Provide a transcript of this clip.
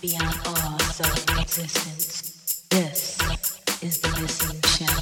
beyond all self-existence. This is the missing channel